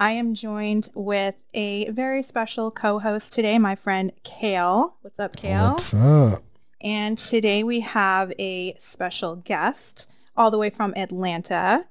I am joined with a very special co-host today, my friend Kael. What's up, Kael? What's up? And today we have a special guest all the way from Atlanta,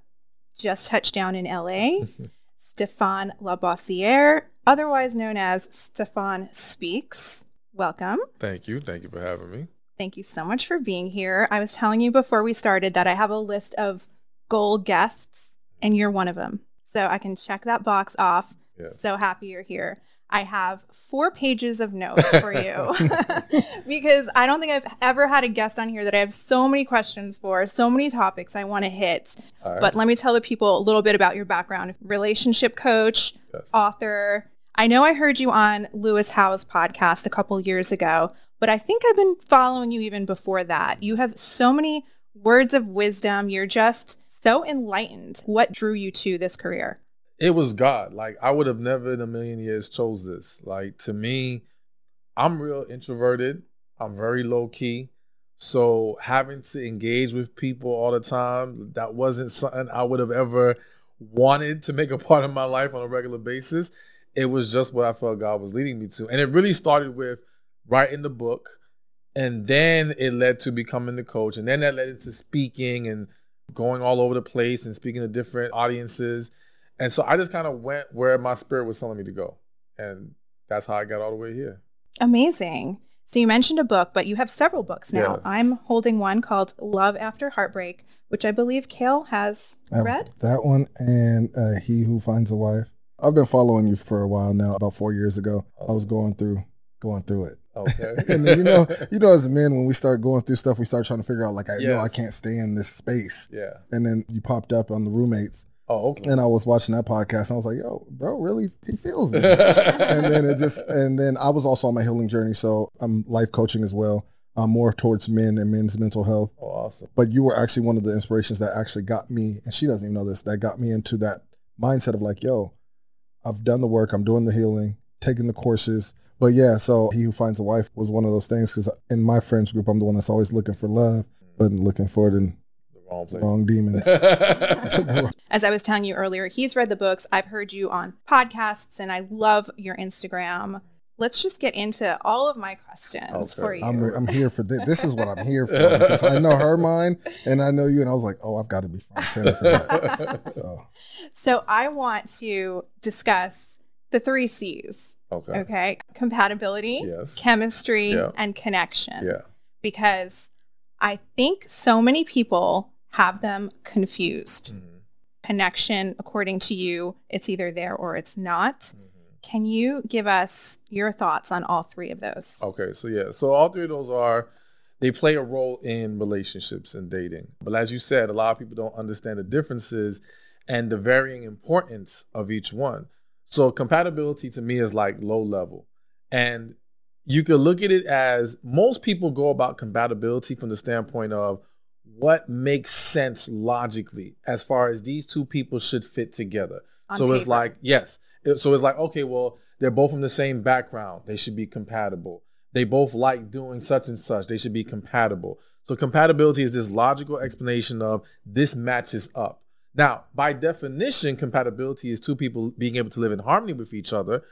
just touched down in LA, Stephan Labossiere, otherwise known as Stephan Speaks. Welcome. Thank you. Thank you for having me. Thank you so much for being here. I was telling you before we started that I have a list of goal guests, and you're one of them. So I can check that box off. Yes. So happy you're here. I have four pages of notes for you because I don't think I've ever had a guest on here that I have so many questions for, so many topics I want to hit. Right. But let me tell the people a little bit about your background relationship coach, Yes. author. I know I heard you on Lewis Howes' podcast a couple years ago, but I think I've been following you even before that. You have so many words of wisdom. You're just so enlightened. What drew you to this career? It was God. Like I would have never in a million years chose this. Like to me, I'm real introverted. I'm very low key. So having to engage with people all the time, that wasn't something I would have ever wanted to make a part of my life on a regular basis. It was just what I felt God was leading me to. And it really started with writing the book. And then it led to becoming the coach. And then that led into speaking and going all over the place and speaking to different audiences. And so I just kind of went where my spirit was telling me to go. And that's how I got all the way here. Amazing. So you mentioned a book, but you have several books now. Yes. I'm holding one called Love After Heartbreak, which I believe Kael has I have read. that one and uh, He Who Finds a Wife. I've been following you for a while now. About four years ago, I was going through going through it. Okay. and then, you know, you know, as men, when we start going through stuff, we start trying to figure out like, I know I can't stay in this space. yeah. And then you popped up on the roommates, Oh, okay. and I was watching that podcast, and I was like, "Yo, bro, really? He feels me." and then it just, and then I was also on my healing journey, so I'm life coaching as well. I'm more towards men and men's mental health. oh, awesome. but you were actually one of the inspirations that actually got me and she doesn't even know this that got me into that mindset of like yo i've done the work i'm doing the healing taking the courses but yeah so he who finds a wife was one of those things because in my friends group i'm the one that's always looking for love but looking for it in The wrong the place. wrong demons As I was telling you earlier, he's read the books. I've heard you on podcasts, and I love your Instagram. Let's just get into all of my questions Okay. for you. I'm, I'm here for this. This is what I'm here for. Because I know her mind and I know you. And I was like, oh, I've got to be front center for that. So, so I want to discuss the three C's. Okay. Okay. Compatibility, Yes. chemistry, Yeah. and connection. Yeah. Because I think so many people have them confused. Mhm. Connection, according to you, it's either there or it's not. Mm-hmm. Can you give us your thoughts on all three of those? Okay, so yeah, so all three of those are they play a role in relationships and dating. But as you said, a lot of people don't understand the differences and the varying importance of each one. So compatibility to me is like low level. And you could look at it as most people go about compatibility from the standpoint of what makes sense logically as far as these two people should fit together. On so it's like, yes. So it's like, okay, well, they're both from the same background. They should be compatible. They both like doing such and such. They should be compatible. So compatibility is this logical explanation of this matches up. Now, by definition, compatibility is two people being able to live in harmony with each other.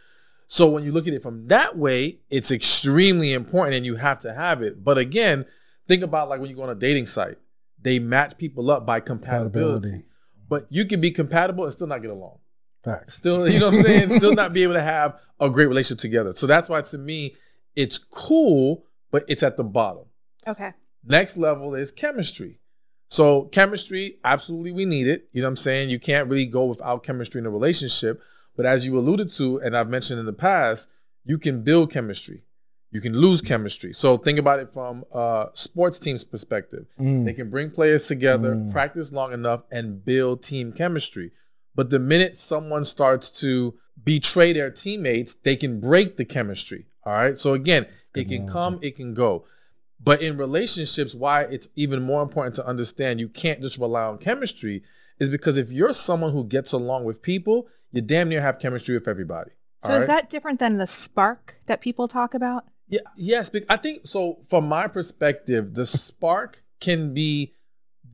So when you look at it from that way, it's extremely important and you have to have it. But again, think about like when you go on a dating site, they match people up by compatibility. Compatibility. But you can be compatible and still not get along. Facts. Still, you know what I'm saying? still not be able to have a great relationship together. So that's why to me, it's cool, but it's at the bottom. Okay. Next level is chemistry. So chemistry, absolutely we need it. You know what I'm saying? You can't really go without chemistry in a relationship. But as you alluded to, and I've mentioned in the past, you can build chemistry. You can lose chemistry. So think about it from a sports team's perspective. Mm. They can bring players together, Mm. practice long enough, and build team chemistry. But the minute someone starts to betray their teammates, they can break the chemistry. All right. So again, it can come, it can go. But in relationships, why it's even more important to understand you can't just rely on chemistry is because if you're someone who gets along with people, you damn near have chemistry with everybody. So is right? that different than the spark that people talk about? Yeah, yes, I think so. From my perspective, the spark can be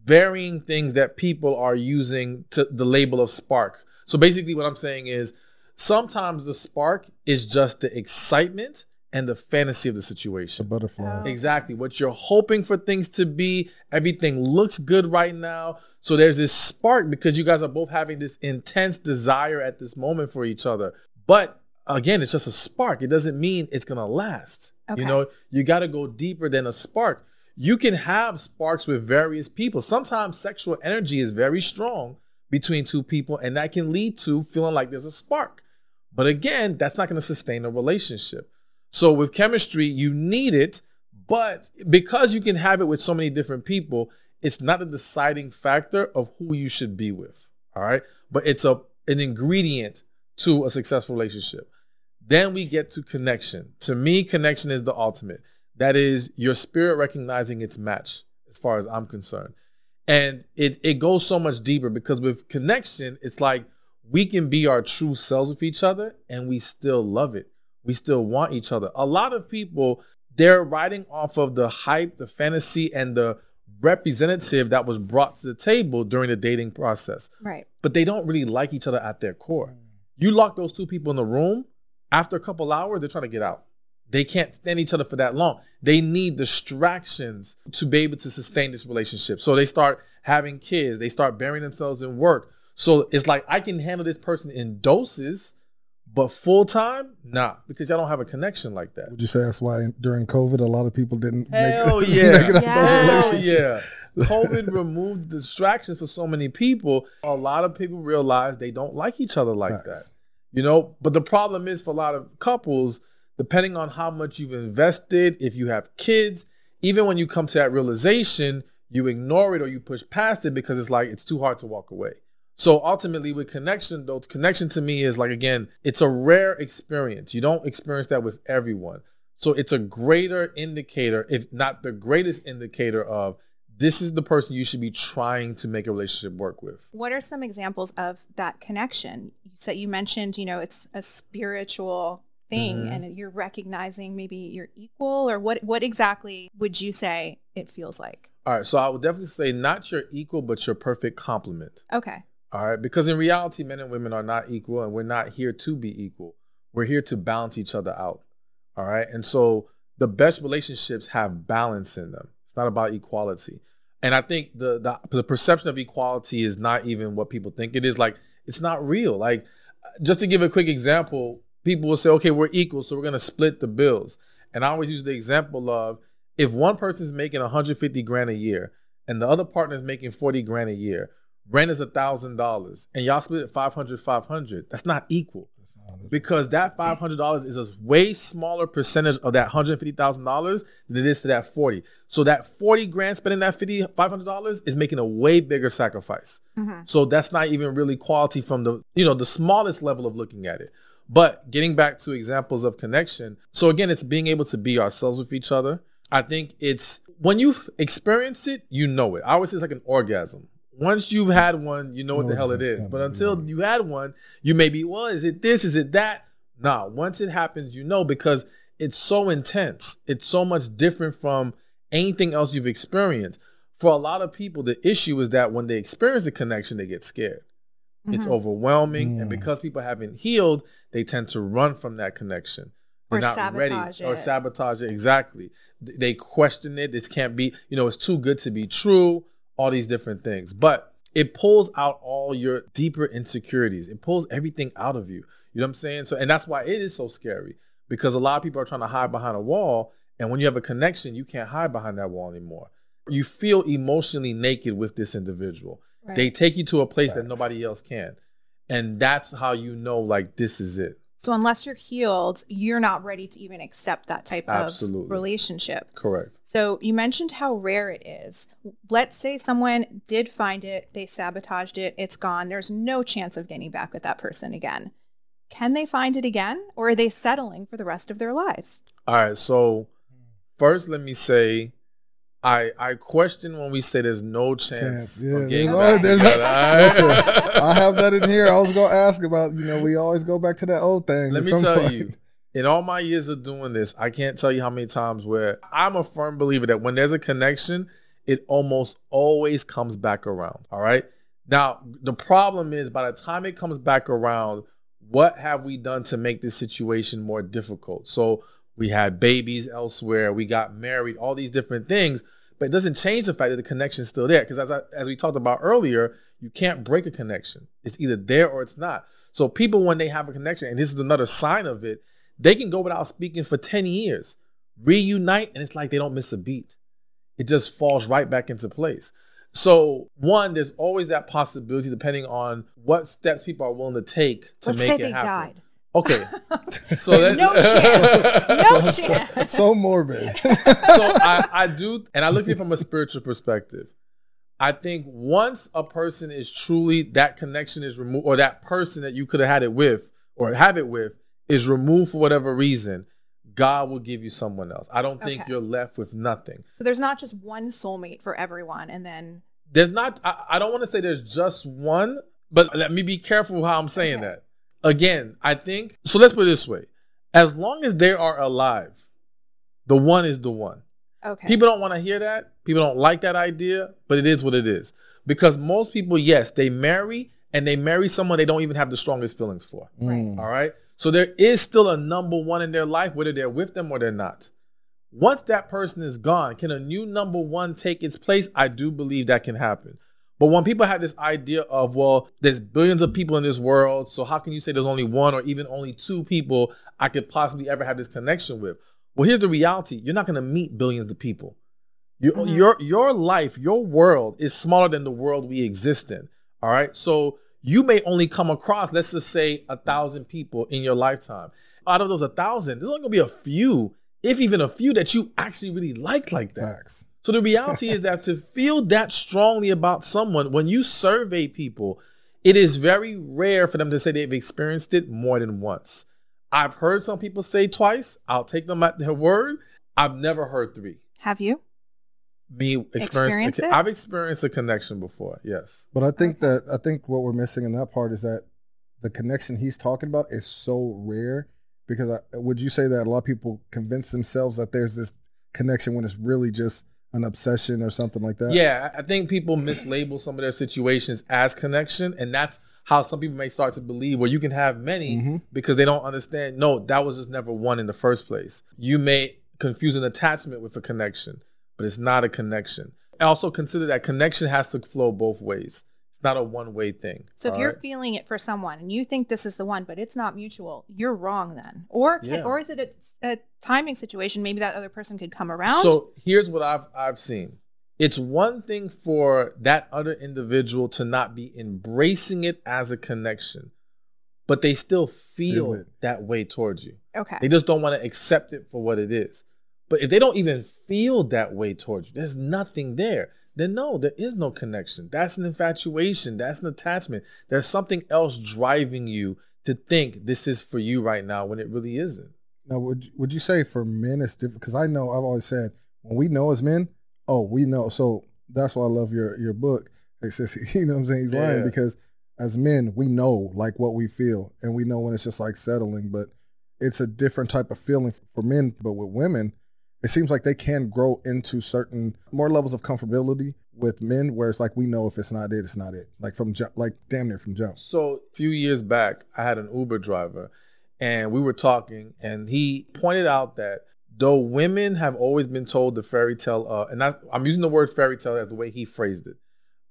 varying things that people are using to the label of spark. So basically, what I'm saying is sometimes the spark is just the excitement and the fantasy of the The situation. butterfly. Oh. Exactly what you're hoping for things to be. Everything looks good right now. So there's this spark because you guys are both having this intense desire at this moment for each other. But again, it's just a spark. It doesn't mean it's going to last. Okay. You know, you got to go deeper than a spark. You can have sparks with various people. Sometimes sexual energy is very strong between two people, and that can lead to feeling like there's a spark. But again, that's not going to sustain a relationship. So with chemistry, you need it, but because you can have it with so many different people, it's not a deciding factor of who you should be with. All right. But it's a an ingredient to a successful relationship. Then we get to connection. To me, connection is the ultimate. That is your spirit recognizing its match, as far as I'm concerned. And it it goes so much deeper because with connection, it's like we can be our true selves with each other and we still love it. We still want each other. A lot of people, they're riding off of the hype, the fantasy, and the representative that was brought to the table during the dating process. Right. But they don't really like each other at their core. Mm. You lock those two people in the room, after a couple hours, they're trying to get out. They can't stand each other for that long. They need distractions to be able to sustain this relationship. So they start having kids, they start burying themselves in work. So it's like I can handle this person in doses, but full time, nah, because y'all don't have a connection like that. Would you say that's why during COVID a lot of people didn't Hell make, yeah. make it out Yeah. those Hell yeah. COVID removed distractions for so many people. A lot of people realize they don't like each other like Facts. that. You know, but the problem is for a lot of couples, depending on how much you've invested, if you have kids, even when you come to that realization, you ignore it or you push past it because it's like it's too hard to walk away. So ultimately, with connection, though, connection to me is like, again, it's a rare experience. You don't experience that with everyone. So it's a greater indicator, if not the greatest indicator, of this is the person you should be trying to make a relationship work with. What are some examples of that connection? Said you mentioned, you know, it's a spiritual thing Mhm. and you're recognizing maybe you're equal or what what exactly would you say it feels like? All right. So I would definitely say not your equal, but your perfect complement. Okay. All right. Because in reality, men and women are not equal, and we're not here to be equal. We're here to balance each other out. All right. And so the best relationships have balance in them. It's not about equality. And I think the the, the perception of equality is not even what people think it is. Like it's not real. Like just to give a quick example, people will say, okay, we're equal, so we're gonna split the bills. And I always use the example of if one person's making 150 grand a year and the other partner is making 40 grand a year, rent is a thousand dollars, and y'all split it 500, 500. That's not equal because that five hundred dollars is a way smaller percentage of that hundred fifty thousand dollars than it is to that forty. So that forty grand spending that fifty five hundred dollars is making a way bigger sacrifice. Mm-hmm. So that's not even really quality from the you know the smallest level of looking at it. But getting back to examples of connection, so again, it's being able to be ourselves with each other. I think it's when you experience it, you know it. I always say it's like an orgasm. Once you've had one, you know what Know the hell it's it a is. something, But until you had one, you may be, well, is it this? Is it that? Nah, once it happens, you know because it's so intense. It's so much different from anything else you've experienced. For a lot of people, the issue is that when they experience the connection, they get scared. It's Mhm. overwhelming. And Mm. because people haven't healed, they tend to run from that connection. Or They're not sabotage ready. Or sabotage it. Exactly. They question it. This can't be, you know, it's too good to be true. All these different things. But it pulls out all your deeper insecurities. It pulls everything out of you. You know what I'm saying? So, and that's why it is so scary because a lot of people are trying to hide behind a wall. And when you have a connection, you can't hide behind that wall anymore. You feel emotionally naked with this individual. Right. They take you to a place that nobody else can. And that's how you know, like, this is it. So unless you're healed, you're not ready to even accept that type Absolutely. of relationship. Correct. So you mentioned how rare it is. Let's say someone did find it, they sabotaged it, it's gone. There's no chance of getting back with that person again. Can they find it again or are they settling for the rest of their lives? All right. So, first, let me say, I I question when we say there's no chance. Chance, yeah, there's back there's together, a- Listen, I have that in here. I was gonna ask about, you know, we always go back to that old thing. Let me tell point. you, in all my years of doing this, I can't tell you how many times where I'm a firm believer that when there's a connection, it almost always comes back around. All right. Now, the problem is by the time it comes back around, what have we done to make this situation more difficult? So we had babies elsewhere, we got married, all these different things, but it doesn't change the fact that the connection's still there. Because as as we talked about earlier, you can't break a connection. It's either there or it's not. So people, when they have a connection, and this is another sign of it, they can go without speaking for 10 years, reunite, and it's like they don't miss a beat. It just falls right back into place. So, one, there's always that possibility, depending on what steps people are willing to take to Let's make say it they happen. died. Okay, so that's No chance. No so, so morbid. so I, I do, and I look at it from a spiritual perspective. I think once a person is truly that connection is removed, or that person that you could have had it with, or have it with, is removed for whatever reason, God will give you someone else. I don't think Okay. you're left with nothing. So there's not just one soulmate for everyone and then There's not. I, I don't want to say there's just one, but let me be careful how I'm saying Okay. that. Again, I think so. Let's put it this way: as long as they are alive, the one is the one. okay. People don't want to hear that. People don't like that idea, but it is what it is. Because most people, yes, they marry and they marry someone they don't even have the strongest feelings for. Mm. All right. So there is still a number one in their life, whether they're with them or they're not. Once that person is gone, can a new number one take its place? I do believe that can happen. But when people have this idea of, well, there's billions of people in this world, so how can you say there's only one or even only two people I could possibly ever have this connection with? Well, here's the reality: you're not going to meet billions of people. Your, Mhm. your your life, your world is smaller than the world we exist in. All right, so you may only come across, let's just say, a thousand people in your lifetime. Out of those a thousand, there's only gonna be a few, if even a few, that you actually really like like that. Facts. So the reality is that to feel that strongly about someone, when you survey people, it is very rare for them to say they've experienced it more than once. I've heard some people say twice. I'll take them at their word. I've never heard three. Have you? Me Experienced experience. it? I've experienced a connection before. Yes. But I think Okay. that I think what we're missing in that part is that the connection he's talking about is so rare because I, would you say that a lot of people convince themselves that there's this connection when it's really just an obsession or something like that? Yeah, I I think people mislabel some of their situations as connection, and that's how some people may start to believe. Well, you can have many Mhm. because they don't understand. No, that was just never one in the first place. You may confuse an attachment with a connection, but it's not a connection. Also, consider that connection has to flow both ways. It's not a one-way thing. So if you're right? feeling it for someone and you think this is the one, but it's not mutual, you're wrong then. Or Yeah. or is it a, a timing situation? Maybe that other person could come around. So here's what I've I've seen. It's one thing for that other individual to not be embracing it as a connection, but they still feel Feel it. that way towards you. okay. They just don't want to accept it for what it is. But if they don't even feel that way towards you, there's nothing there. Then no, there is no connection. That's an infatuation. That's an attachment. There's something else driving you to think this is for you right now when it really isn't. Now, would would you say for men it's different? Because I know I've always said when we know as men, oh, we know. So that's why I love your your book. It says, you know, what I'm saying he's lying Yeah. because as men we know like what we feel, and we know when it's just like settling. But it's a different type of feeling for men. But with women, it seems like they can grow into certain more levels of comfortability with men, where it's like we know if it's not it, it's not it. Like from ju- like damn near from jump. So a few years back, I had an Uber driver and we were talking and he pointed out that though women have always been told the fairy tale, uh, and I, I'm using the word fairy tale as the way he phrased it,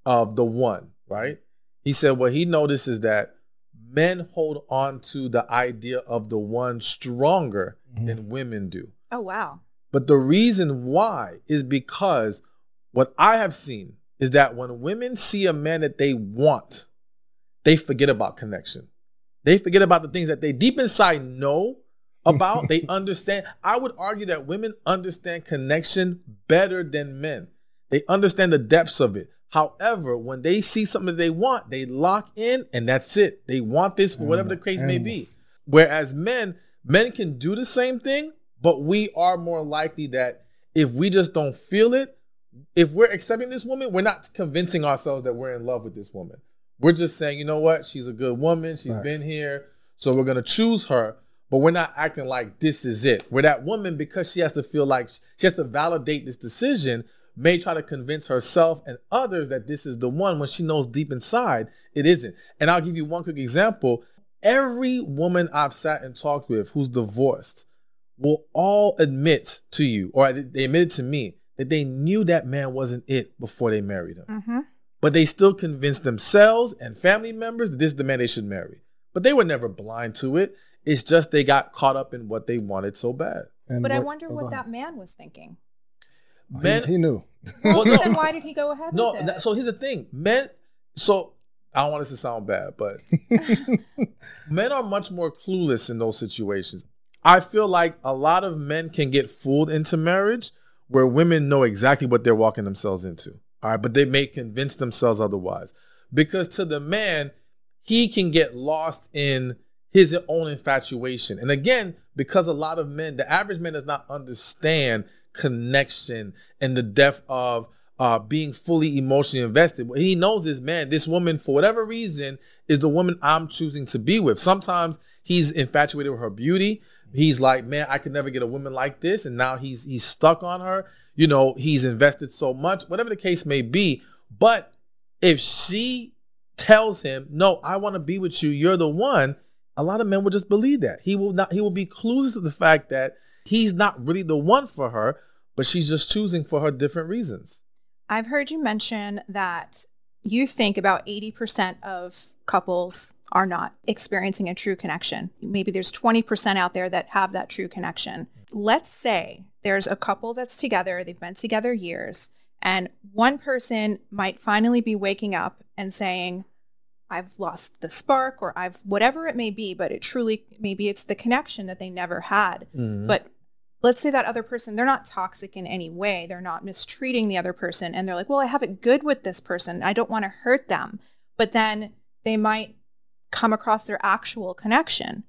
of the one. right? He said what he noticed is that men hold on to the idea of the one stronger Mhm. than women do. Oh wow. But the reason why is because what I have seen is that when women see a man that they want, they forget about connection. They forget about the things that they deep inside know about. they understand. I would argue that women understand connection better than men. They understand the depths of it. However, when they see something that they want, they lock in and that's it. They want this for whatever the mm, case may be. Whereas men, men can do the same thing, but we are more likely that if we just don't feel it, if we're accepting this woman, we're not convincing ourselves that we're in love with this woman. We're just saying, you know what, she's a good woman, She's Facts. been here, so we're gonna choose her. But we're not acting like this is it. Where that woman, because she has to feel like she has to validate this decision, may try to convince herself and others that this is the one when she knows deep inside it isn't. And I'll give you one quick example. Every woman I've sat and talked with who's divorced will all admit to you, or they admitted to me, that they knew that man wasn't it before they married him. Mm-hmm. But they still convinced themselves and family members that this is the man they should marry. But they were never blind to it. It's just they got caught up in what they wanted so bad. And But I wonder oh, what that man was thinking. He- Men, he, knew. Well, Well, no. then why did he go ahead no. with it? that- so here's the thing, men. So I don't want this to sound bad, but men are much more clueless in those situations. I feel like a lot of men can get fooled into marriage where women know exactly what they're walking themselves into. All right, but they may convince themselves otherwise. Because to the man, he can get lost in his own infatuation. And again, because a lot of men, the average man does not understand connection and the depth of uh, being fully emotionally invested. He knows this man, this woman, for whatever reason, is the woman I'm choosing to be with. Sometimes he's infatuated with her beauty. He's like, man, I could never get a woman like this, and now he's he's stuck on her. You know, he's invested so much, whatever the case may be. But if she tells him, "No, I want to be with you. You're the one," a lot of men will just believe that. He will not. He will be clueless to the fact that he's not really the one for her, but she's just choosing for her different reasons. I've heard you mention that you think about 80% of couples are not experiencing a true connection. Maybe there's 20% out there that have that true connection. Let's say there's a couple that's together, they've been together years, and one person might finally be waking up and saying, I've lost the spark or I've whatever it may be, but it truly maybe it's the connection that they never had. Mhm. But let's say that other person, they're not toxic in any way. They're not mistreating the other person. And they're like, well, I have it good with this person. I don't want to hurt them. But then they might come across their actual connection.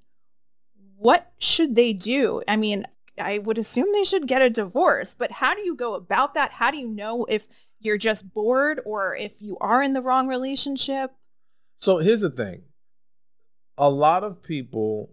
What should they do? I mean, I would assume they should get a divorce, but how do you go about that? How do you know if you're just bored or if you are in the wrong relationship? So here's the thing. A lot of people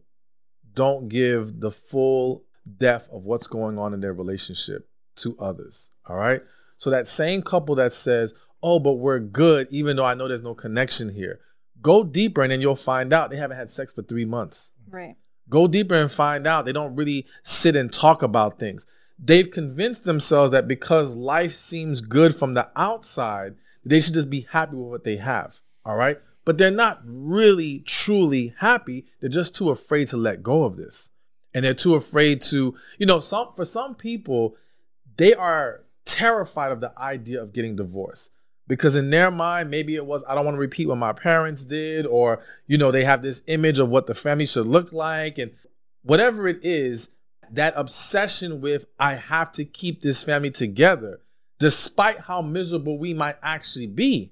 don't give the full depth of what's going on in their relationship to others. All right. So that same couple that says, Oh, but we're good, even though I know there's no connection here. Go deeper and then you'll find out they haven't had sex for three months. Right. Go deeper and find out they don't really sit and talk about things. They've convinced themselves that because life seems good from the outside, they should just be happy with what they have. All right. But they're not really truly happy. They're just too afraid to let go of this. And they're too afraid to, you know, some for some people, they are terrified of the idea of getting divorced because in their mind maybe it was i don't want to repeat what my parents did or you know they have this image of what the family should look like and whatever it is that obsession with i have to keep this family together despite how miserable we might actually be.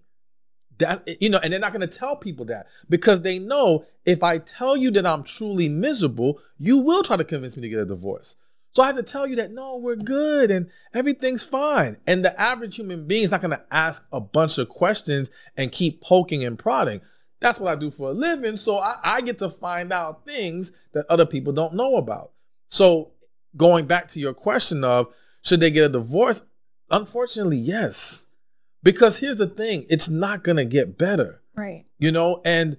That eh, you know and they're not going to tell people that because they know if i tell you that i'm truly miserable you will try to convince me to get a divorce so I have to tell you that no, we're good and everything's fine. And the average human being is not going to ask a bunch of questions and keep poking and prodding. That's what I do for a living. So I, I get to find out things that other people don't know about. So going back to your question of should they get a divorce? Unfortunately, yes. Because here's the thing it's not going to get better Right. you know and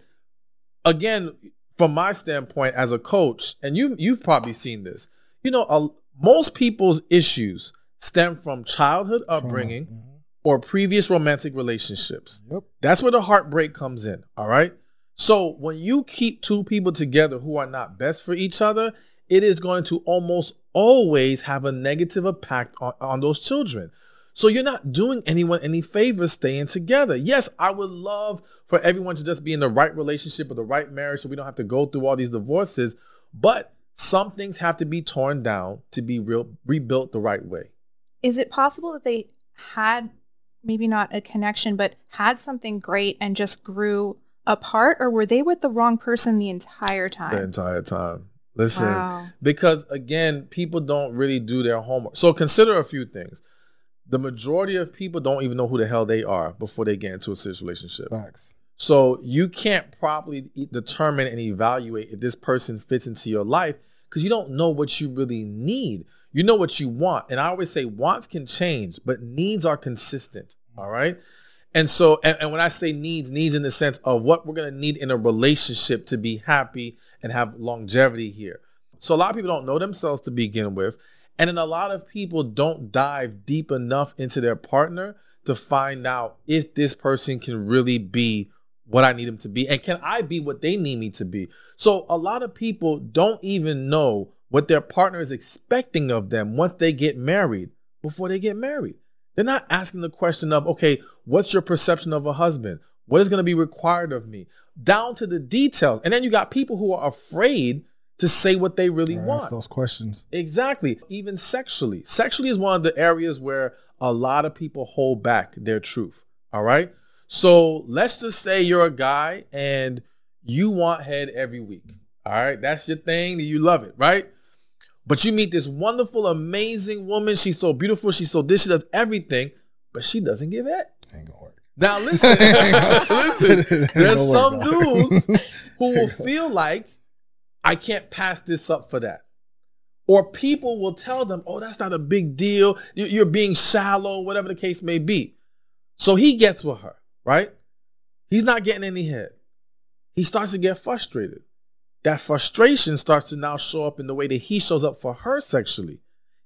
again from my standpoint as a coach and you you've probably seen this you know a, most people's issues stem from childhood upbringing. Mhm. or previous romantic relationships. Yep. That's where the heartbreak comes in. All right. So when you keep two people together who are not best for each other, it is going to almost always have a negative impact on, on those children. So you're not doing anyone any favors staying together. Yes, I would love for everyone to just be in the right relationship or the right marriage so we don't have to go through all these divorces, but some things have to be torn down to be real rebuilt the right way. Is it possible that they had maybe not a connection, but had something great and just grew apart, or were they with the wrong person the entire time? The entire time. Listen, Wow. because again, people don't really do their homework. So consider a few things. The majority of people don't even know who the hell they are before they get into a serious relationship. Facts. So you can't properly determine and evaluate if this person fits into your life because you don't know what you really need. You know what you want. And I always say wants can change, but needs are consistent. All right. And so, and, and when I say needs, needs in the sense of what we're going to need in a relationship to be happy and have longevity here. So a lot of people don't know themselves to begin with. And then a lot of people don't dive deep enough into their partner to find out if this person can really be what I need them to be and can I be what they need me to be. So a lot of people don't even know what their partner is expecting of them once they get married before they get married. They're not asking the question of, okay, what's your perception of a husband? What is going to be required of me? Down to the details. And then you got people who are afraid to say what they really Ask want. those questions. Exactly. Even sexually. Sexually is one of the areas where a lot of people hold back their truth. All right. So let's just say you're a guy and you want head every week. All right. That's your thing. You love it. Right. But you meet this wonderful, amazing woman. She's so beautiful. She's so this. She does everything, but she doesn't give head. Ain't gonna work. Now listen, listen. There's some dudes who will feel like I can't pass this up for that. Or people will tell them, oh, that's not a big deal. You're being shallow, whatever the case may be. So he gets with her, right? He's not getting any head. He starts to get frustrated. That frustration starts to now show up in the way that he shows up for her sexually.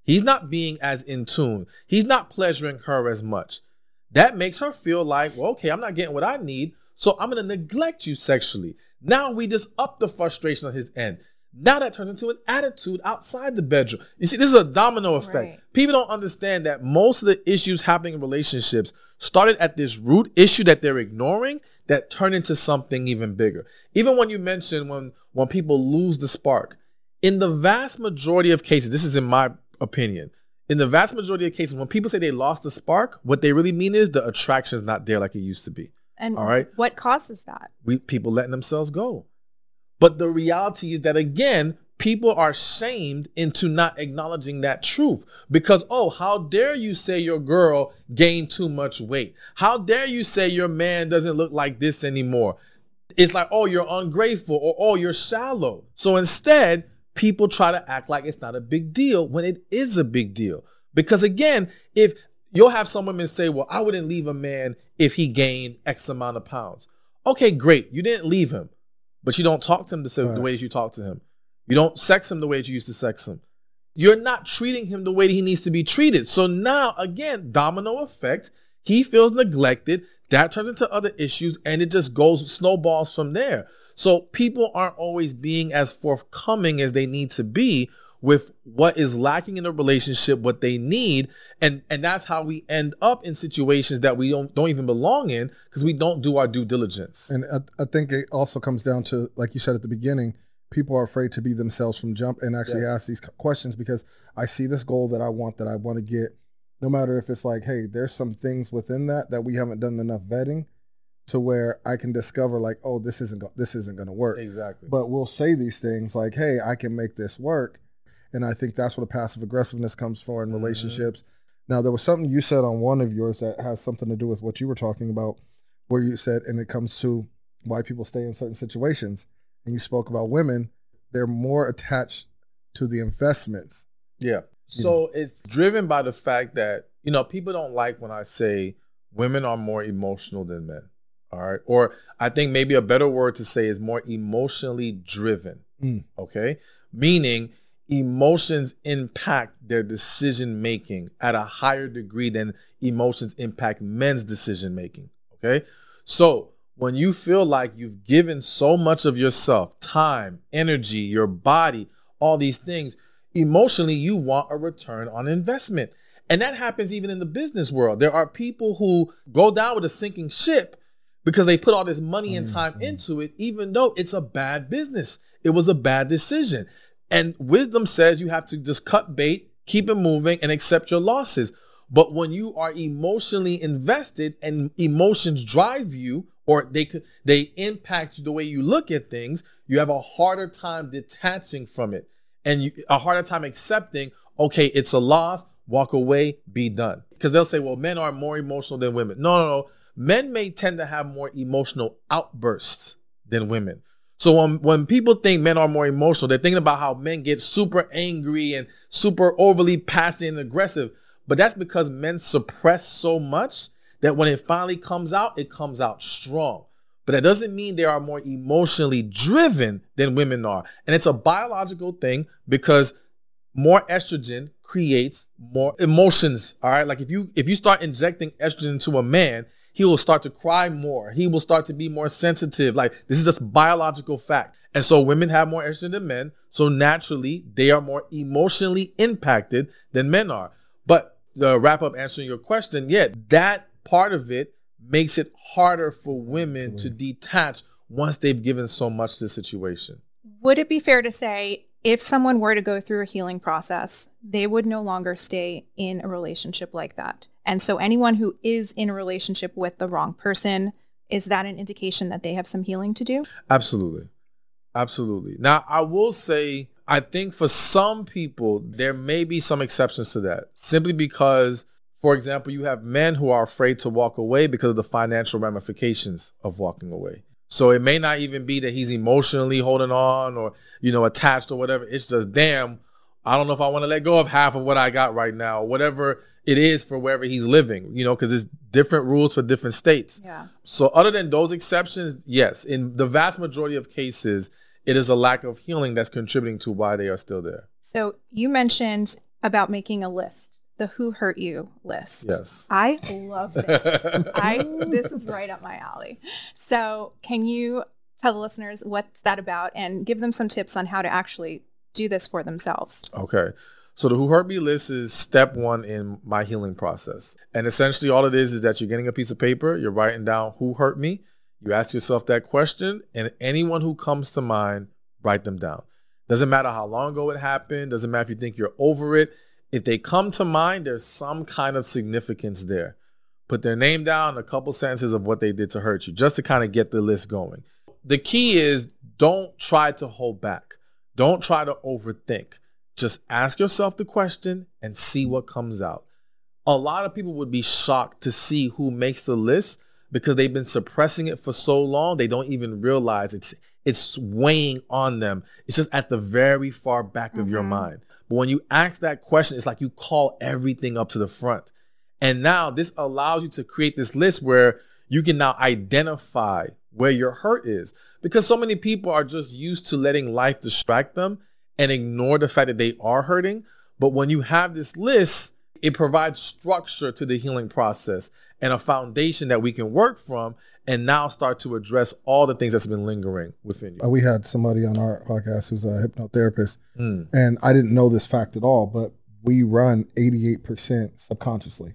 He's not being as in tune. He's not pleasuring her as much. That makes her feel like, well, okay, I'm not getting what I need, so I'm gonna neglect you sexually. Now we just up the frustration on his end. Now that turns into an attitude outside the bedroom. You see, this is a domino effect. Right. People don't understand that most of the issues happening in relationships started at this root issue that they're ignoring that turn into something even bigger. Even when you mention when when people lose the spark, in the vast majority of cases, this is in my opinion, in the vast majority of cases, when people say they lost the spark, what they really mean is the attraction is not there like it used to be. And All right. what causes that? We people letting themselves go. But the reality is that again, people are shamed into not acknowledging that truth because oh, how dare you say your girl gained too much weight? How dare you say your man doesn't look like this anymore? It's like, oh, you're ungrateful or oh, you're shallow. So instead, people try to act like it's not a big deal when it is a big deal. Because again, if you'll have some women say, well, I wouldn't leave a man if he gained X amount of pounds. Okay, great. You didn't leave him, but you don't talk to him the, same, the way that you talk to him. You don't sex him the way that you used to sex him. You're not treating him the way that he needs to be treated. So now, again, domino effect. He feels neglected. That turns into other issues, and it just goes snowballs from there. So people aren't always being as forthcoming as they need to be with what is lacking in the relationship, what they need, and and that's how we end up in situations that we don't don't even belong in because we don't do our due diligence. And I, I think it also comes down to, like you said at the beginning, people are afraid to be themselves from jump and actually Yes. ask these questions because I see this goal that I want that I want to get. No matter if it's like, hey, there's some things within that that we haven't done enough vetting to where I can discover like, oh, this isn't go- this isn't going to work. Exactly. But we'll say these things like, hey, I can make this work. And I think that's where the passive aggressiveness comes for in relationships. Now, there was something you said on one of yours that has something to do with what you were talking about, where you said, and it comes to why people stay in certain situations. And you spoke about women, they're more attached to the investments. Yeah. So it's driven by the fact that, you know, people don't like when I say women are more emotional than men. All right. Or I think maybe a better word to say is more emotionally driven. Mm. Okay. Meaning, emotions impact their decision making at a higher degree than emotions impact men's decision making. Okay. So when you feel like you've given so much of yourself, time, energy, your body, all these things, emotionally, you want a return on investment. And that happens even in the business world. There are people who go down with a sinking ship because they put all this money and time mm-hmm. into it, even though it's a bad business. It was a bad decision. And wisdom says you have to just cut bait, keep it moving, and accept your losses. But when you are emotionally invested and emotions drive you, or they they impact the way you look at things, you have a harder time detaching from it, and you, a harder time accepting. Okay, it's a loss. Walk away. Be done. Because they'll say, "Well, men are more emotional than women." No, no, no. Men may tend to have more emotional outbursts than women. So when, when people think men are more emotional, they're thinking about how men get super angry and super overly passionate and aggressive. But that's because men suppress so much that when it finally comes out, it comes out strong. But that doesn't mean they are more emotionally driven than women are. And it's a biological thing because more estrogen creates more emotions. All right. Like if you if you start injecting estrogen to a man, he will start to cry more. He will start to be more sensitive. Like this is just biological fact. And so women have more estrogen than men. So naturally, they are more emotionally impacted than men are. But to wrap up answering your question, yeah, that part of it makes it harder for women to detach once they've given so much to the situation. Would it be fair to say if someone were to go through a healing process, they would no longer stay in a relationship like that? And so anyone who is in a relationship with the wrong person, is that an indication that they have some healing to do? Absolutely. Absolutely. Now, I will say, I think for some people, there may be some exceptions to that simply because, for example, you have men who are afraid to walk away because of the financial ramifications of walking away. So it may not even be that he's emotionally holding on or, you know, attached or whatever. It's just, damn, I don't know if I want to let go of half of what I got right now, whatever it is for wherever he's living, you know, because it's different rules for different states. Yeah. So other than those exceptions, yes, in the vast majority of cases, it is a lack of healing that's contributing to why they are still there. So you mentioned about making a list, the who hurt you list. Yes. I love this. I this is right up my alley. So can you tell the listeners what's that about and give them some tips on how to actually do this for themselves? Okay. So the Who Hurt Me list is step one in my healing process. And essentially all it is is that you're getting a piece of paper, you're writing down who hurt me, you ask yourself that question, and anyone who comes to mind, write them down. Doesn't matter how long ago it happened, doesn't matter if you think you're over it. If they come to mind, there's some kind of significance there. Put their name down, a couple sentences of what they did to hurt you, just to kind of get the list going. The key is don't try to hold back. Don't try to overthink just ask yourself the question and see what comes out. A lot of people would be shocked to see who makes the list because they've been suppressing it for so long they don't even realize it's it's weighing on them. It's just at the very far back mm-hmm. of your mm-hmm. mind. But when you ask that question, it's like you call everything up to the front. And now this allows you to create this list where you can now identify where your hurt is because so many people are just used to letting life distract them and ignore the fact that they are hurting. But when you have this list, it provides structure to the healing process and a foundation that we can work from and now start to address all the things that's been lingering within you. Uh, we had somebody on our podcast who's a hypnotherapist, mm. and I didn't know this fact at all, but we run 88% subconsciously.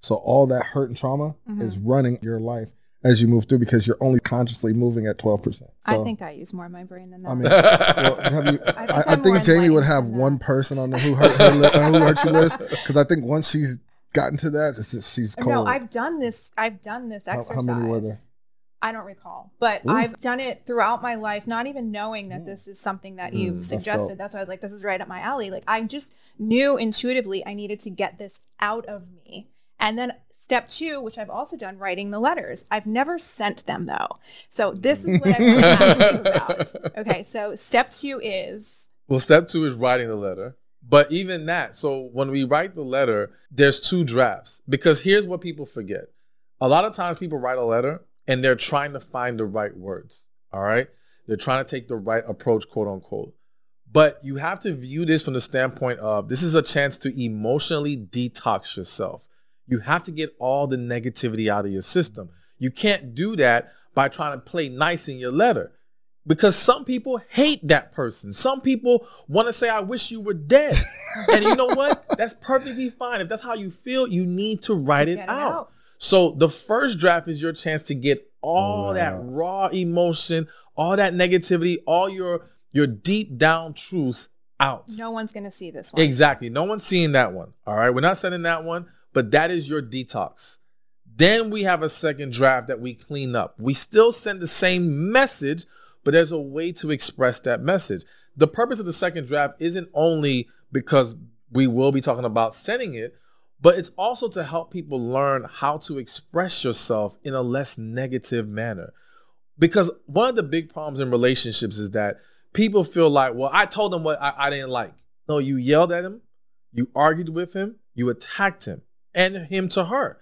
So all that hurt and trauma mm-hmm. is running your life as you move through because you're only consciously moving at 12%. So, I think I use more of my brain than that. I mean, well, you, I think, I, think Jamie would have one person on the who hurt, her li- who hurt you list because I think once she's gotten to that, it's just, she's cold. No, I've done this. I've done this exercise. How, how many were there? I don't recall, but Ooh. I've done it throughout my life, not even knowing that this is something that you mm, suggested. That's why I was like, this is right up my alley. Like I just knew intuitively I needed to get this out of me. And then Step two, which I've also done, writing the letters. I've never sent them though. So this is what I'm to ask you about. Okay, so step two is. Well, step two is writing the letter. But even that, so when we write the letter, there's two drafts. Because here's what people forget. A lot of times people write a letter and they're trying to find the right words. All right. They're trying to take the right approach, quote unquote. But you have to view this from the standpoint of this is a chance to emotionally detox yourself. You have to get all the negativity out of your system. You can't do that by trying to play nice in your letter because some people hate that person. Some people want to say, I wish you were dead. and you know what? That's perfectly fine. If that's how you feel, you need to write To it get it out. out. So the first draft is your chance to get all All that raw emotion, all that negativity, all your your deep down truths out. No one's going to see this one. Exactly. No one's seeing that one. All right. We're not sending that one, but that is your detox. Then we have a second draft that we clean up. We still send the same message, but there's a way to express that message. The purpose of the second draft isn't only because we will be talking about sending it, but it's also to help people learn how to express yourself in a less negative manner. Because one of the big problems in relationships is that people feel like, well, I told him what I, I didn't like. No, you yelled at him, you argued with him, you attacked him, and him to her.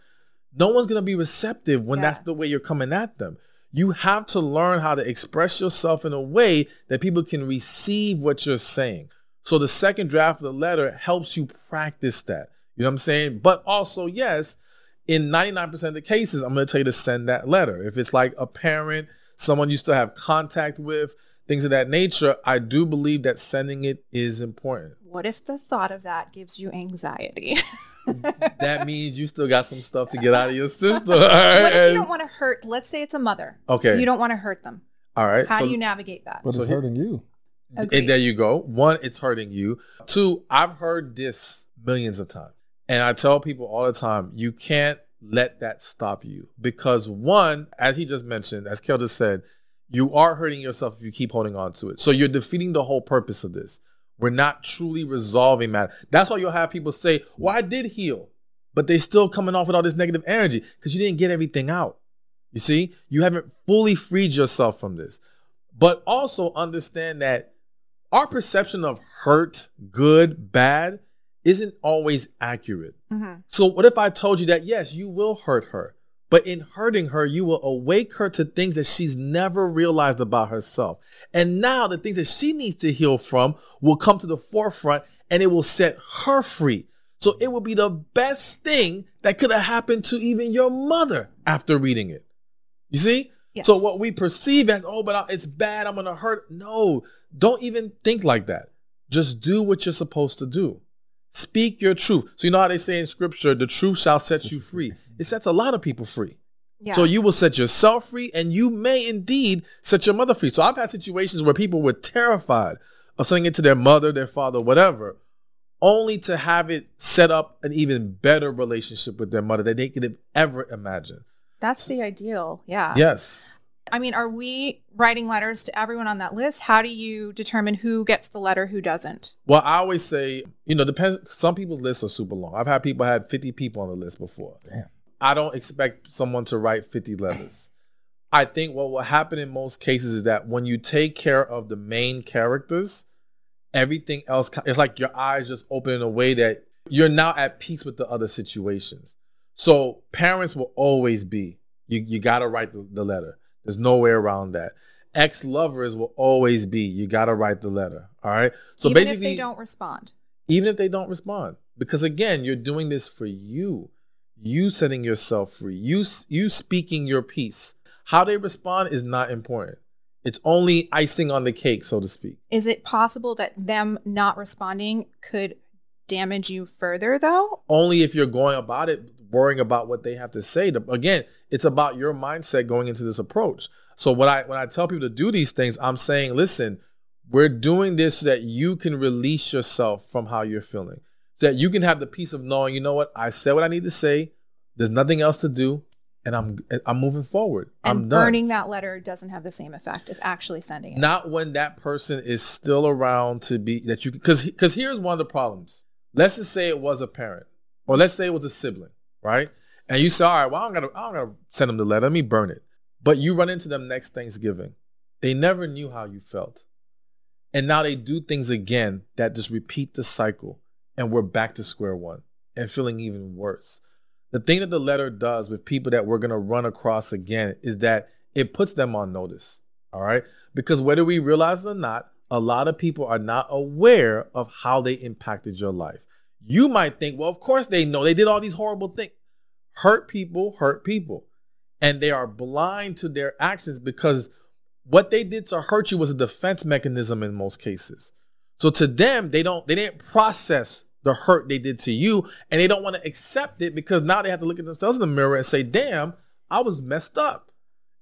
No one's gonna be receptive when Yeah. that's the way you're coming at them. You have to learn how to express yourself in a way that people can receive what you're saying. So the second draft of the letter helps you practice that. You know what I'm saying? But also, yes, in 99% of the cases, I'm going to tell you to send that letter. If it's like a parent, someone you still have contact with, things of that nature, I do believe that sending it is important. What if the thought of that gives you anxiety? that means you still got some stuff to get out of your system. All what if you don't want to hurt? Let's say it's a mother. okay. You don't want to hurt them. All right. How so- do you navigate that? But So it's here- hurting you. Agreed. And there you go. One, it's hurting you. Two, I've heard this millions of times. And I tell people all the time, you can't let that stop you. Because one, as he just mentioned, as Kael just said, you are hurting yourself if you keep holding on to it. So you're defeating the whole purpose of this. We're not truly resolving matter. That's why you'll have people say, Well, I did heal, but they still coming off with all this negative energy because you didn't get everything out. You see, you haven't fully freed yourself from this. But also understand that our perception of hurt, good, bad, isn't always accurate. Mhm. So, what if I told you that, yes, you will hurt her, but in hurting her, you will awake her to things that she's never realized about herself. And now, the things that she needs to heal from will come to the forefront and it will set her free. So, it will be the best thing that could have happened to even your mother after reading it. You see? Yes. So, what we perceive as, oh, but I- it's bad, I'm gonna hurt. No, don't even think like that. Just do what you're supposed to do. Speak your truth. So you know how they say in scripture, the truth shall set you free. It sets a lot of people free. Yeah. So you will set yourself free and you may indeed set your mother free. So I've had situations where people were terrified of saying it to their mother, their father, whatever, only to have it set up an even better relationship with their mother that they could have ever imagined. That's the ideal. Yeah. Yes. I mean, are we writing letters to everyone on that list? How do you determine who gets the letter, who doesn't? Well, I always say, you know, depends. Some people's lists are super long. I've had people had 50 people on the list before. Damn. I don't expect someone to write 50 letters. I think what will happen in most cases is that when you take care of the main characters, everything else, it's like your eyes just open in a way that you're now at peace with the other situations. So parents will always be, you, you got to write the, the letter. There's no way around that. Ex lovers will always be, you got to write the letter. All right. So Even basically, if they don't respond. even if they don't respond because again you're doing this for you you setting yourself free you you speaking your piece how they respond is not important it's only icing on the cake so to speak Is it possible that them not responding could damage you further, though? only if you're going about it worrying about what they have to say The- again it's about your mindset going into this approach. So when i when i tell people to do these things i'm saying listen we're doing this so that you can release yourself from how you're feeling. So that you can have the peace of knowing you know what i said what i need to say. There's nothing else to do. And i'm i'm moving forward. I'm And done. burning that letter doesn't have the same effect as actually sending it. not when that person is still around to be that you because because here's one of the problems. Let's just say it was a parent or let's say it was a sibling right? And you say all right well i don't gotta i don't gotta send them the letter. Let me burn it. But you run into them next thanksgiving. They never knew how you felt. And now they do things again that just repeat the cycle and we're back to square one and feeling even worse. The thing that the letter does with people that we're going to run across again is that it puts them on notice all right? Because whether we realize it or not a lot of people are not aware of how they impacted your life. You might think, well, of course they know. They did all these horrible things. Hurt people hurt people. And they are blind to their actions because what they did to hurt you was a defense mechanism in most cases. So to them, they don't they didn't process the hurt they did to you and they don't want to accept it because now they have to look at themselves in the mirror and say, "Damn, I was messed up."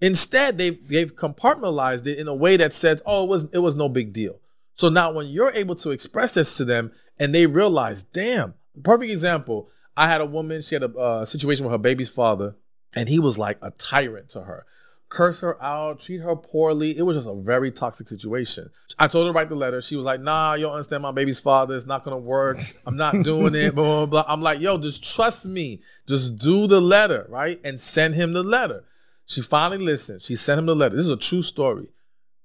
Instead, they've they've compartmentalized it in a way that says, "Oh, it was it was no big deal." So now when you're able to express this to them and they realize, "Damn." Perfect example, I had a woman, she had a uh, situation with her baby's father and he was like a tyrant to her curse her out, treat her poorly. It was just a very toxic situation. I told her to write the letter. She was like, nah, you don't understand my baby's father. It's not gonna work. I'm not doing it. Blah, blah, blah. I'm like, yo, just trust me. Just do the letter, right? And send him the letter. She finally listened. She sent him the letter. This is a true story.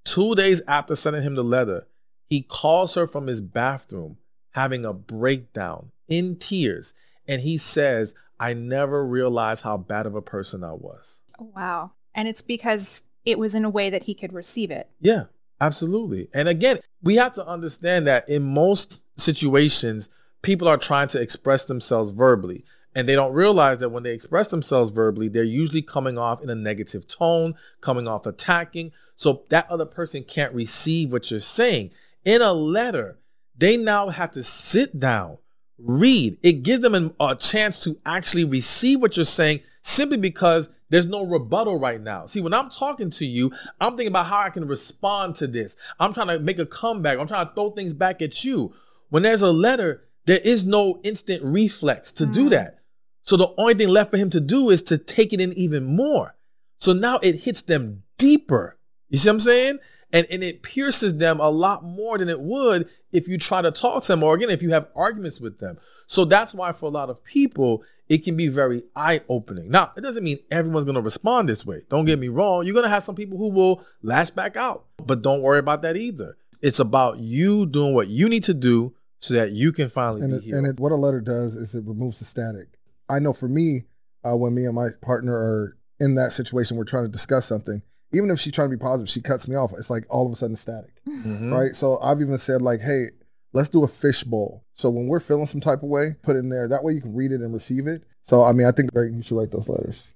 Two days after sending him the letter, he calls her from his bathroom having a breakdown in tears. And he says, I never realized how bad of a person I was. Oh, wow. And it's because it was in a way that he could receive it. Yeah, absolutely. And again, we have to understand that in most situations, people are trying to express themselves verbally. And they don't realize that when they express themselves verbally, they're usually coming off in a negative tone, coming off attacking. So that other person can't receive what you're saying. In a letter, they now have to sit down, read. It gives them a chance to actually receive what you're saying simply because there's no rebuttal right now. See, when I'm talking to you, I'm thinking about how I can respond to this. I'm trying to make a comeback. I'm trying to throw things back at you. When there's a letter, there is no instant reflex to mm. do that. So the only thing left for him to do is to take it in even more. So now it hits them deeper. You see what I'm saying? And, and it pierces them a lot more than it would if you try to talk to them or again, if you have arguments with them. So that's why for a lot of people, it can be very eye opening. Now, it doesn't mean everyone's going to respond this way. Don't get me wrong. You're going to have some people who will lash back out, but don't worry about that either. It's about you doing what you need to do so that you can finally and be it, healed. And it, what a letter does is it removes the static. I know for me, uh, when me and my partner are in that situation, we're trying to discuss something. Even if she's trying to be positive, she cuts me off. It's like all of a sudden static, mm-hmm. right? So I've even said like, "Hey, let's do a fishbowl." So when we're feeling some type of way, put in there. That way you can read it and receive it. So I mean, I think Greg, you should write those letters.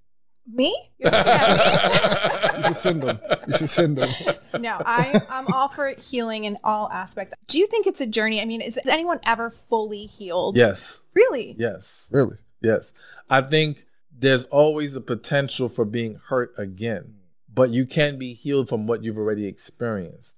Me? you should send them. You should send them. No, I, I'm all for healing in all aspects. Do you think it's a journey? I mean, is, is anyone ever fully healed? Yes. Really? Yes. Really? Yes. I think there's always a potential for being hurt again, but you can be healed from what you've already experienced.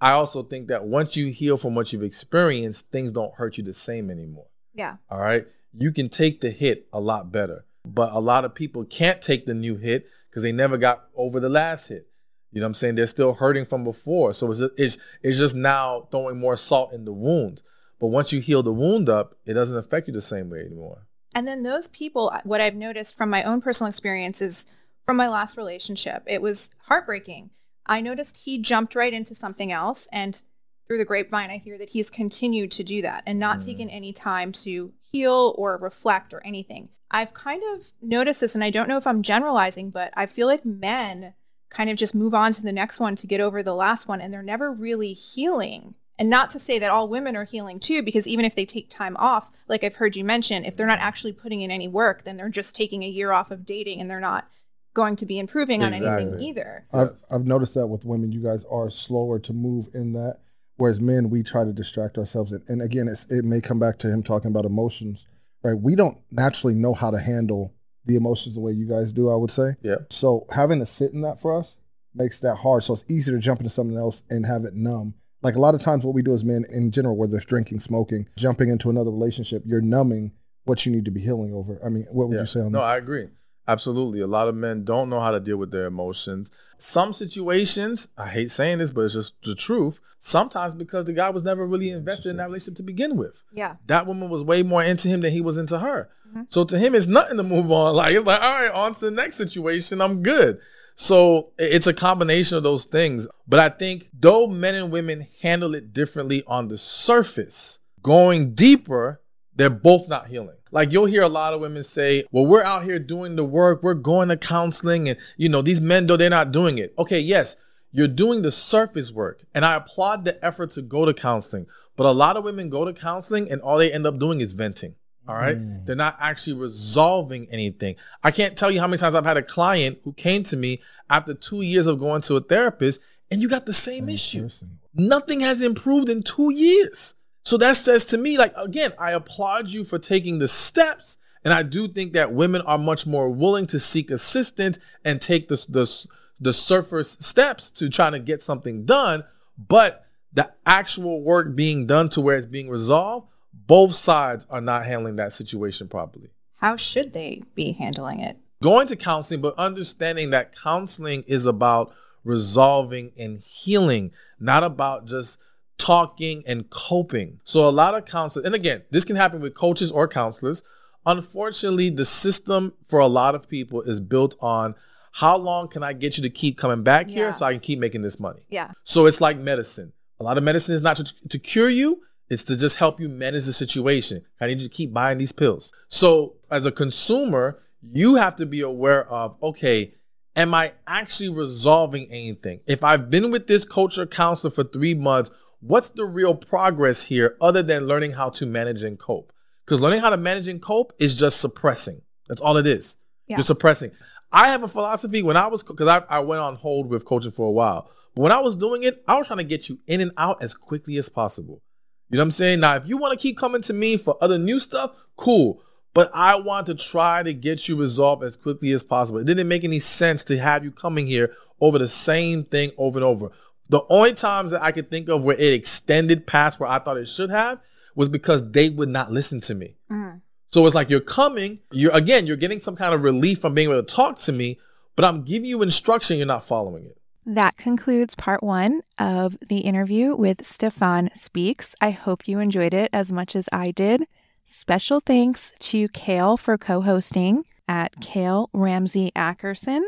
I also think that once you heal from what you've experienced, things don't hurt you the same anymore. Yeah. All right you can take the hit a lot better. But a lot of people can't take the new hit because they never got over the last hit. You know what I'm saying? They're still hurting from before. So it's just, it's, it's just now throwing more salt in the wound. But once you heal the wound up, it doesn't affect you the same way anymore. And then those people, what I've noticed from my own personal experiences from my last relationship, it was heartbreaking. I noticed he jumped right into something else. And through the grapevine, I hear that he's continued to do that and not mm. taken any time to heal or reflect or anything. I've kind of noticed this, and I don't know if I'm generalizing, but I feel like men kind of just move on to the next one to get over the last one, and they're never really healing. And not to say that all women are healing too, because even if they take time off, like I've heard you mention, if they're not actually putting in any work, then they're just taking a year off of dating and they're not going to be improving exactly. on anything either. I've, I've noticed that with women, you guys are slower to move in that Whereas men, we try to distract ourselves. And, and again, it may come back to him talking about emotions, right? We don't naturally know how to handle the emotions the way you guys do, I would say. Yeah. So having to sit in that for us makes that hard. So it's easier to jump into something else and have it numb. Like a lot of times, what we do as men in general, whether it's drinking, smoking, jumping into another relationship, you're numbing what you need to be healing over. I mean, what would yeah. you say on no, that? No, I agree. Absolutely. A lot of men don't know how to deal with their emotions. Some situations, I hate saying this, but it's just the truth. Sometimes because the guy was never really invested in that relationship to begin with. Yeah. That woman was way more into him than he was into her. Mm-hmm. So to him, it's nothing to move on. Like, it's like, all right, on to the next situation. I'm good. So it's a combination of those things. But I think though men and women handle it differently on the surface, going deeper, they're both not healing. Like you'll hear a lot of women say, "Well, we're out here doing the work. We're going to counseling and you know, these men though they're not doing it." Okay, yes, you're doing the surface work. And I applaud the effort to go to counseling. But a lot of women go to counseling and all they end up doing is venting. All right. Mm. They're not actually resolving anything. I can't tell you how many times I've had a client who came to me after two years of going to a therapist and you got the same, Same issue. person. Nothing has improved in two years. So that says to me, like, again, I applaud you for taking the steps. And I do think that women are much more willing to seek assistance and take the, the, the surface steps to trying to get something done. But the actual work being done to where it's being resolved, both sides are not handling that situation properly. How should they be handling it? Going to counseling, but understanding that counseling is about resolving and healing, not about just talking and coping. So a lot of counselors, and again, this can happen with coaches or counselors. Unfortunately, the system for a lot of people is built on how long can I get you to keep coming back Yeah. here so I can keep making this money. Yeah. So it's like medicine. A lot of medicine is not to, to cure you, it's to just help you manage the situation. I need you to keep buying these pills. So as a consumer, you have to be aware of okay, am I actually resolving anything? If I've been with this coach or counselor for three months, what's the real progress here other than learning how to manage and cope? Because learning how to manage and cope is just suppressing. That's all it is. Yeah. You're suppressing. I have a philosophy when I was because I, I went on hold with coaching for a while. But when I was doing it, I was trying to get you in and out as quickly as possible. You know what I'm saying? Now, if you want to keep coming to me for other new stuff, cool. But I want to try to get you resolved as quickly as possible. It didn't make any sense to have you coming here over the same thing over and over. The only times that I could think of where it extended past where I thought it should have was because they would not listen to me. Mm-hmm. So it's like you're coming, you're again, you're getting some kind of relief from being able to talk to me, but I'm giving you instruction, you're not following it. That concludes part one of the interview with Stephan Speaks. I hope you enjoyed it as much as I did. Special thanks to Kael for co hosting at Kael Ramsey Ackerson,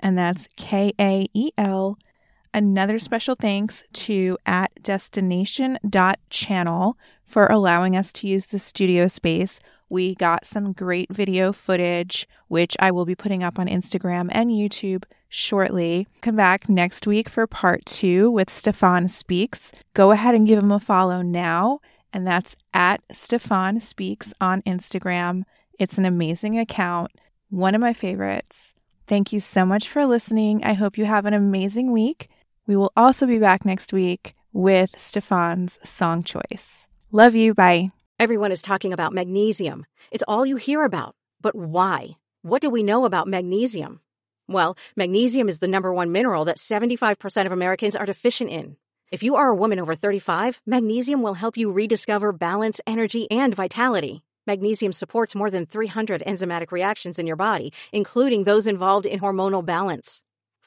and that's K A E L. Another special thanks to at destination.channel for allowing us to use the studio space. We got some great video footage, which I will be putting up on Instagram and YouTube shortly. Come back next week for part two with Stephan Speaks. Go ahead and give him a follow now, and that's at Stephan Speaks on Instagram. It's an amazing account, one of my favorites. Thank you so much for listening. I hope you have an amazing week. We will also be back next week with Stephan's song choice. Love you. Bye. Everyone is talking about magnesium. It's all you hear about. But why? What do we know about magnesium? Well, magnesium is the number one mineral that 75% of Americans are deficient in. If you are a woman over 35, magnesium will help you rediscover balance, energy, and vitality. Magnesium supports more than 300 enzymatic reactions in your body, including those involved in hormonal balance.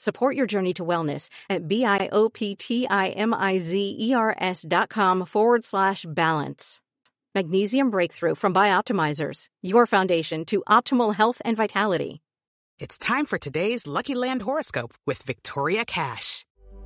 Support your journey to wellness at B-I-O-P-T-I-M-I-Z-E-R-S dot com forward slash balance. Magnesium Breakthrough from Bioptimizers, your foundation to optimal health and vitality. It's time for today's Lucky Land horoscope with Victoria Cash.